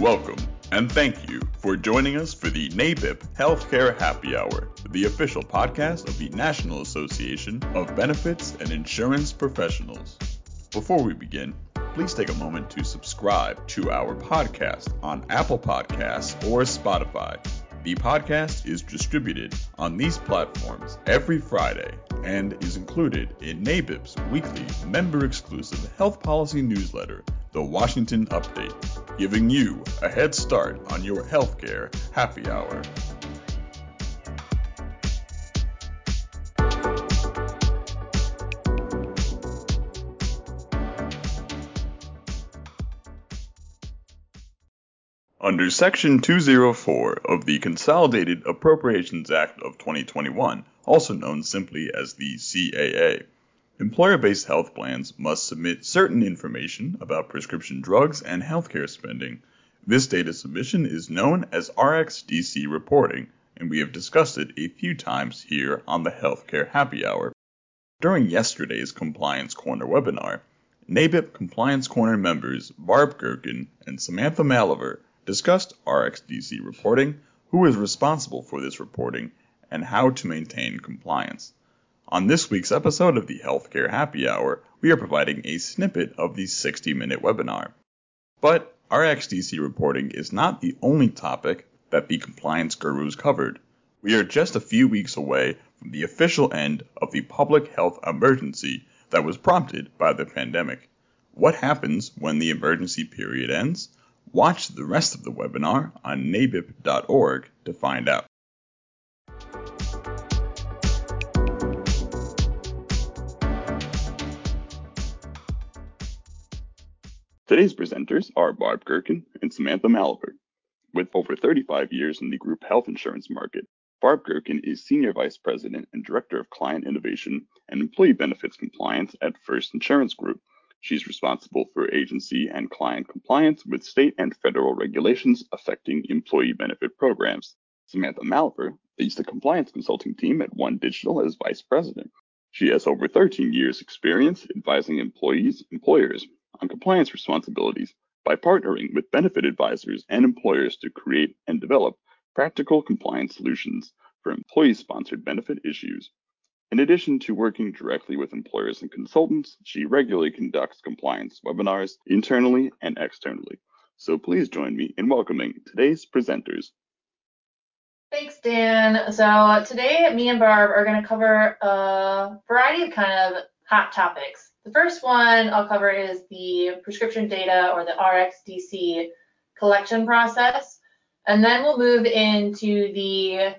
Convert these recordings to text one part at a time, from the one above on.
Welcome and thank you for joining us for the NABIP Healthcare Happy Hour, the official podcast of the National Association of Benefits and Insurance Professionals. Before we begin, please take a moment to subscribe to our podcast on Apple Podcasts or Spotify. The podcast is distributed on these platforms every Friday and is included in NABIP's weekly member exclusive health policy newsletter, The Washington Update, giving you a head start on your healthcare happy hour. Under Section 204 of the Consolidated Appropriations Act of 2021, also known simply as the CAA, employer based health plans must submit certain information about prescription drugs and healthcare spending. This data submission is known as RxDC reporting, and we have discussed it a few times here on the Healthcare Happy Hour. During yesterday's Compliance Corner webinar, NABIP Compliance Corner members Barb Gerken and Samantha Malovrh discussed RxDC reporting, who is responsible for this reporting, and how to maintain compliance. On this week's episode of the Healthcare Happy Hour, we are providing a snippet of the 60 minute webinar. But RxDC reporting is not the only topic that the compliance gurus covered. We are just a few weeks away from the official end of the public health emergency that was prompted by the pandemic. What happens when the emergency period ends? Watch the rest of the webinar on nabip.org to find out. Today's presenters are Barb Gerken and Samantha Malovrh. With over 35 years in the group health insurance market, Barb Gerken is Senior Vice President and Director of Client Innovation and Employee Benefits Compliance at First Insurance Group, She's responsible for agency and client compliance with state and federal regulations affecting employee benefit programs. Samantha Malovrh leads the compliance consulting team at OneDigital as vice president. She has over 13 years experience advising employees, employers on compliance responsibilities by partnering with benefit advisors and employers to create and develop practical compliance solutions for employee sponsored benefit issues. In addition to working directly with employers and consultants, she regularly conducts compliance webinars internally and externally. So please join me in welcoming today's presenters. Thanks, Dan. So today, me and Barb are going to cover a variety of kind of hot topics. The first one I'll cover is the prescription data or the RxDC collection process. And then we'll move into the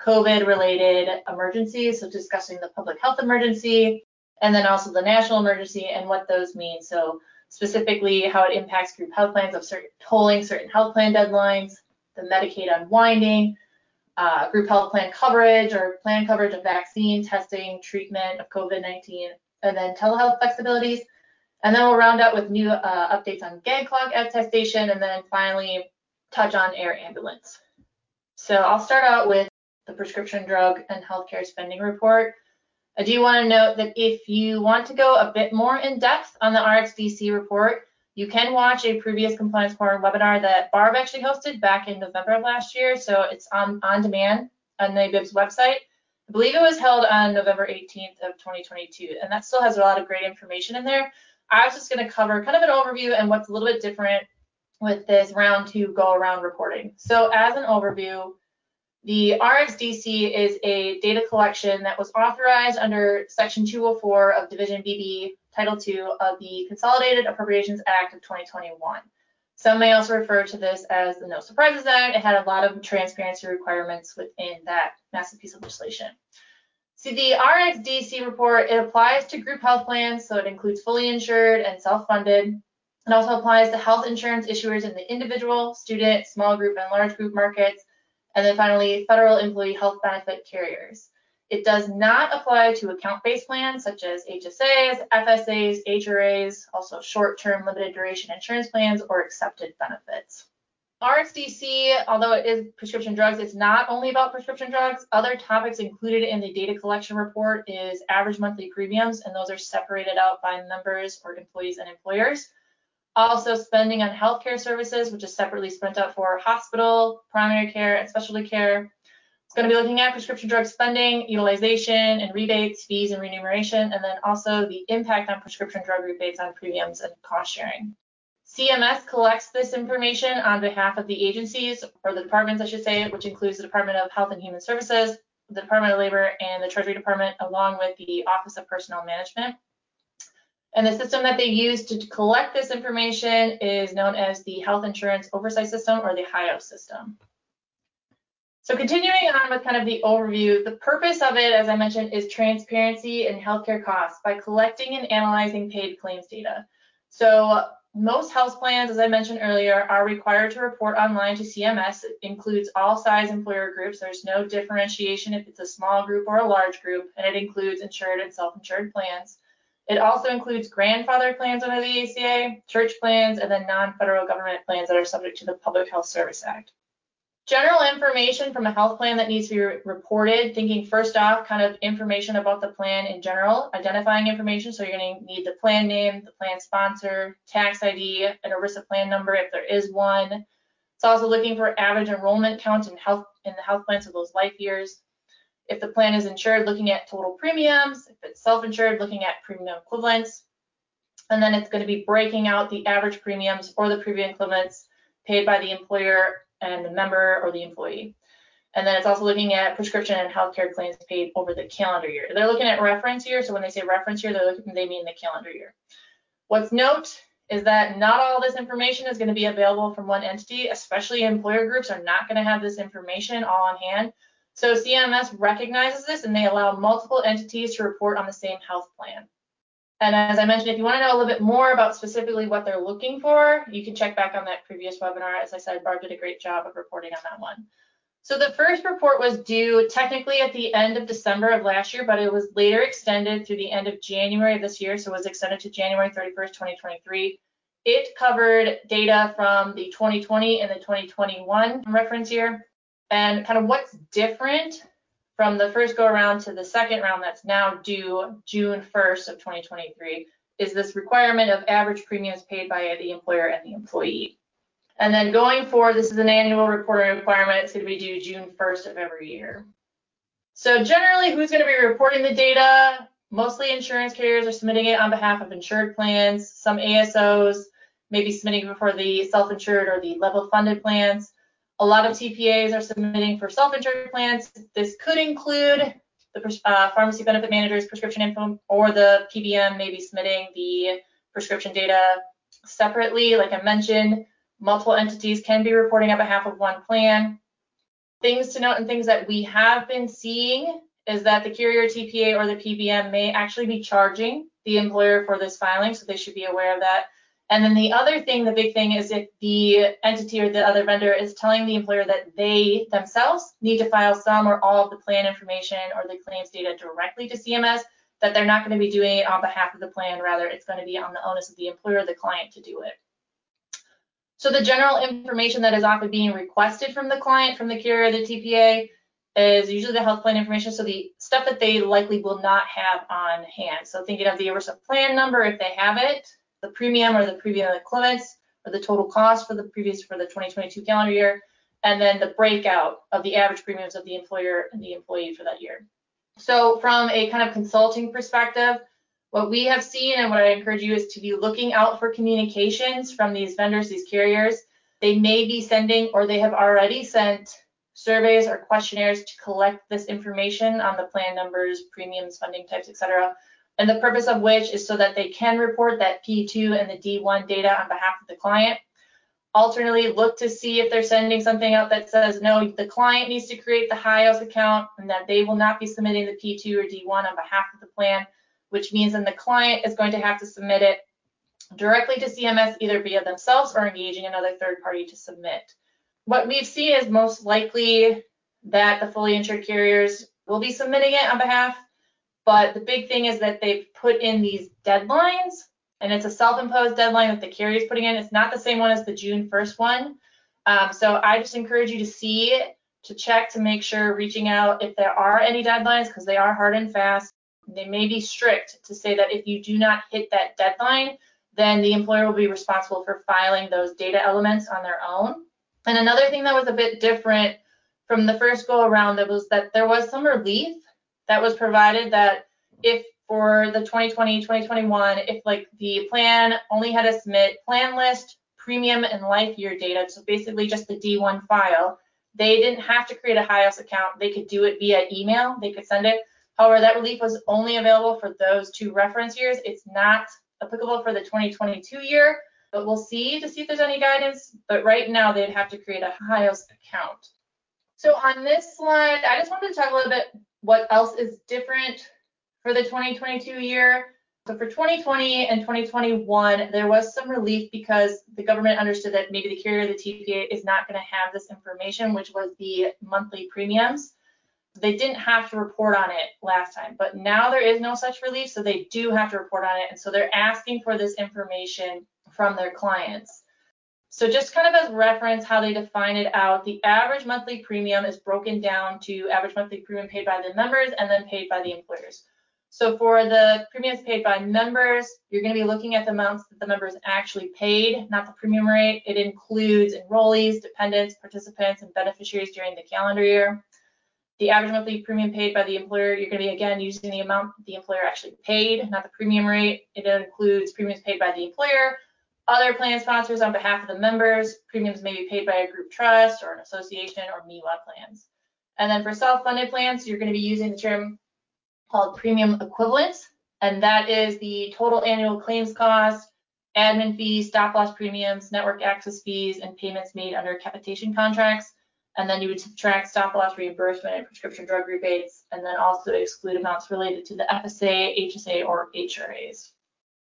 COVID related emergencies, so discussing the public health emergency and then also the national emergency and what those mean. So specifically how it impacts group health plans of certain tolling certain health plan deadlines, the Medicaid unwinding, uh, group health plan coverage or plan coverage of vaccine, testing, treatment of COVID-19, and then telehealth flexibilities. And then we'll round out with new uh, updates on gag clause attestation and then finally touch on air ambulance. So I'll start out with the prescription drug and healthcare spending report. I do want to note that if you want to go a bit more in depth on the RxDC report, you can watch a previous compliance corner webinar that Barb actually hosted back in November of last year. So it's on, on demand on NABIP's website. I believe it was held on November 18th of 2022, and that still has a lot of great information in there. I was just going to cover kind of an overview and what's a little bit different with this round two go around reporting. So as an overview, the RxDC is a data collection that was authorized under Section 204 of Division BB, Title II of the Consolidated Appropriations Act of 2021. Some may also refer to this as the No Surprises Act. It had a lot of transparency requirements within that massive piece of legislation. See, the RxDC report, it applies to group health plans, so it includes fully insured and self-funded. It also applies to health insurance issuers in the individual, student, small group, and large group markets, and then finally, federal employee health benefit carriers. It does not apply to account-based plans such as HSAs, FSAs, HRAs, also short-term limited duration insurance plans or excepted benefits. RxDC, although it is prescription drugs, it's not only about prescription drugs. Other topics included in the data collection report is average monthly premiums, and those are separated out by members or employees and employers. Also spending on healthcare services, which is separately spent out for hospital, primary care, and specialty care. Going to be looking at prescription drug spending, utilization, and rebates, fees, and remuneration, and then also the impact on prescription drug rebates on premiums and cost sharing. CMS collects this information on behalf of the agencies, or the departments, I should say, which includes the Department of Health and Human Services, the Department of Labor, and the Treasury Department, along with the Office of Personnel Management. And the system that they use to collect this information is known as the Health Insurance Oversight System, or the HIOS system. So continuing on with kind of the overview, the purpose of it, as I mentioned, is transparency in healthcare costs by collecting and analyzing paid claims data. So most health plans, as I mentioned earlier, are required to report online to CMS. It includes all size employer groups. There's no differentiation if it's a small group or a large group, and it includes insured and self-insured plans. It also includes grandfather plans under the ACA, church plans, and then non-federal government plans that are subject to the Public Health Service Act. General information from a health plan that needs to be reported, thinking first off, kind of information about the plan in general, identifying information. So you're going to need the plan name, the plan sponsor, tax ID, an ERISA plan number if there is one. It's also looking for average enrollment count in health in the health plans of those life years. If the plan is insured, looking at total premiums. If it's self-insured, looking at premium equivalents. And then it's going to be breaking out the average premiums or the premium equivalents paid by the employer and the member or the employee. And then it's also looking at prescription and healthcare claims paid over the calendar year. They're looking at reference year. So when they say reference year, they're looking, they mean the calendar year. What's note is that not all this information is going to be available from one entity, especially employer groups are not going to have this information all on hand. So CMS recognizes this and they allow multiple entities to report on the same health plan. And as I mentioned, if you want to know a little bit more about specifically what they're looking for, you can check back on that previous webinar. As I said, Barb did a great job of reporting on that one. So the first report was due technically at the end of December of last year, but it was later extended through the end of January of this year. So it was extended to January 31st, 2023. It covered data from the 2020 and the 2021 reference year and kind of what's different from the first go around to the second round that's now due June 1st of 2023 is this requirement of average premiums paid by the employer and the employee. And then going forward, this is an annual reporting requirement. It's going to be due June 1st of every year. So generally, who's going to be reporting the data? Mostly insurance carriers are submitting it on behalf of insured plans. Some ASOs may be submitting before the self-insured or the level funded plans. A lot of TPAs are submitting for self-insured plans. This could include the uh, pharmacy benefit manager's prescription info or the PBM maybe submitting the prescription data separately. Like I mentioned, multiple entities can be reporting on behalf of one plan. Things to note and things that we have been seeing is that the carrier TPA or the PBM may actually be charging the employer for this filing, so they should be aware of that. And then the other thing, the big thing is if the entity or the other vendor is telling the employer that they themselves need to file some or all of the plan information or the claims data directly to CMS, that they're not going to be doing it on behalf of the plan. Rather, it's going to be on the onus of the employer or the client to do it. So the general information that is often being requested from the client, from the carrier, the TPA, is usually the health plan information. So the stuff that they likely will not have on hand. So thinking of the ERISA plan number if they have it, the premium or the premium equivalents or the total cost for the previous for the 2022 calendar year, and then the breakout of the average premiums of the employer and the employee for that year. So from a kind of consulting perspective, what we have seen and what I encourage you is to be looking out for communications from these vendors, these carriers. They may be sending or they have already sent surveys or questionnaires to collect this information on the plan numbers, premiums, funding types, et cetera, and the purpose of which is so that they can report that P2 and the D1 data on behalf of the client. Alternately, look to see if they're sending something out that says, no, the client needs to create the HIOS account and that they will not be submitting the P2 or D1 on behalf of the plan, which means then the client is going to have to submit it directly to CMS either via themselves or engaging another third party to submit. What we've seen is most likely that the fully insured carriers will be submitting it on behalf but the big thing is that they've put in these deadlines, and it's a self-imposed deadline that the carrier is putting in. It's not the same one as the June 1st one. Um, so I just encourage you to see, to check, to make sure reaching out if there are any deadlines, because they are hard and fast. They may be strict to say that if you do not hit that deadline, then the employer will be responsible for filing those data elements on their own. And another thing that was a bit different from the first go around that was that there was some relief that was provided that if for the 2020 2021 if like the plan only had to submit plan list premium and life year data so basically just the d1 file they didn't have to create a HIOS account. They could do it via email. They could send it. However that relief was only available for those two reference years. It's not applicable for the 2022 year but we'll see to see if there's any guidance. But right now they'd have to create a HIOS account. So on this slide i just wanted to talk a little bit what else is different for the 2022 year. So for 2020 and 2021, there was some relief because the government understood that maybe the carrier, the TPA, is not going to have this information, which was the monthly premiums. They didn't have to report on it last time, but now there is no such relief, so they do have to report on it. And so they're asking for this information from their clients. So just kind of as reference how they define it out, the average monthly premium is broken down to average monthly premium paid by the members and then paid by the employers. So for the premiums paid by members, you're going to be looking at the amounts that the members actually paid, not the premium rate. It includes enrollees, dependents, participants, and beneficiaries during the calendar year. The average monthly premium paid by the employer, you're going to be again using the amount the employer actually paid, not the premium rate. It includes premiums paid by the employer, other plan sponsors on behalf of the members. Premiums may be paid by a group trust or an association or MEWA plans. And then for self-funded plans, you're going to be using the term called premium equivalence, and that is the total annual claims cost, admin fees, stop loss premiums, network access fees, and payments made under capitation contracts. And then you would subtract stop loss reimbursement and prescription drug rebates, and then also exclude amounts related to the FSA, HSA, or HRAs.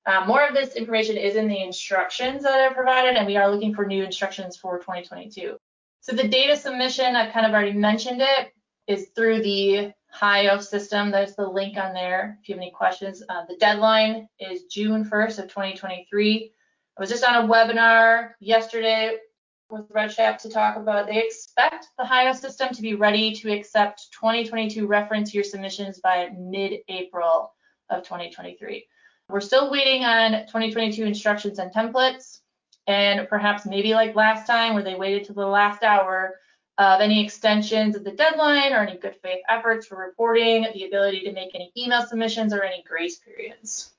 Um, more of this information is in the instructions that are provided, and we are looking for new instructions for 2022. So the data submission, I've kind of already mentioned it, is through the HIOS system. There's the link on there if you have any questions. Uh, the deadline is June 1st of 2023. I was just on a webinar yesterday with REGTAP to talk about they expect the HIOS system to be ready to accept 2022 reference year submissions by mid-April of 2023. We're still waiting on 2022 instructions and templates, and perhaps maybe like last time where they waited to the last hour, of any extensions of the deadline or any good faith efforts for reporting, the ability to make any email submissions or any grace periods.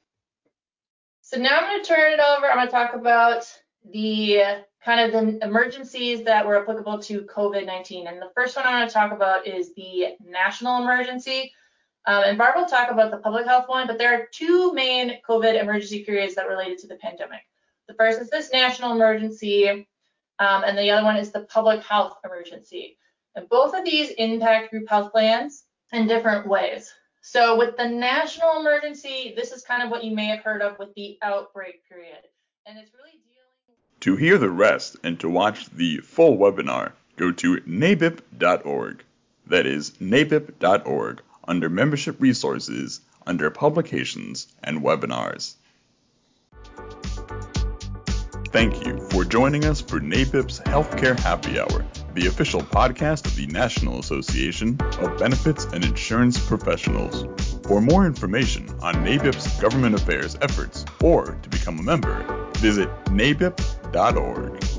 So now I'm going to turn it over. I'm going to talk about the kind of the emergencies that were applicable to COVID-19. And the first one I'm going to talk about is the national emergency. Um, and Barb will talk about the public health one, but there are two main COVID emergency periods that related to the pandemic. The first is this national emergency, um, and the other one is the public health emergency. And both of these impact group health plans in different ways. So with the national emergency, this is kind of what you may have heard of with the outbreak period. And it's really dealing To hear the rest and to watch the full webinar, go to nabip.org. That is nabip.org under membership resources under publications and webinars. Thank you for joining us for NABIP's Healthcare Happy Hour, the official podcast of the National Association of Benefits and Insurance Professionals. For more information on NABIP's government affairs efforts or to become a member, visit nabip.org.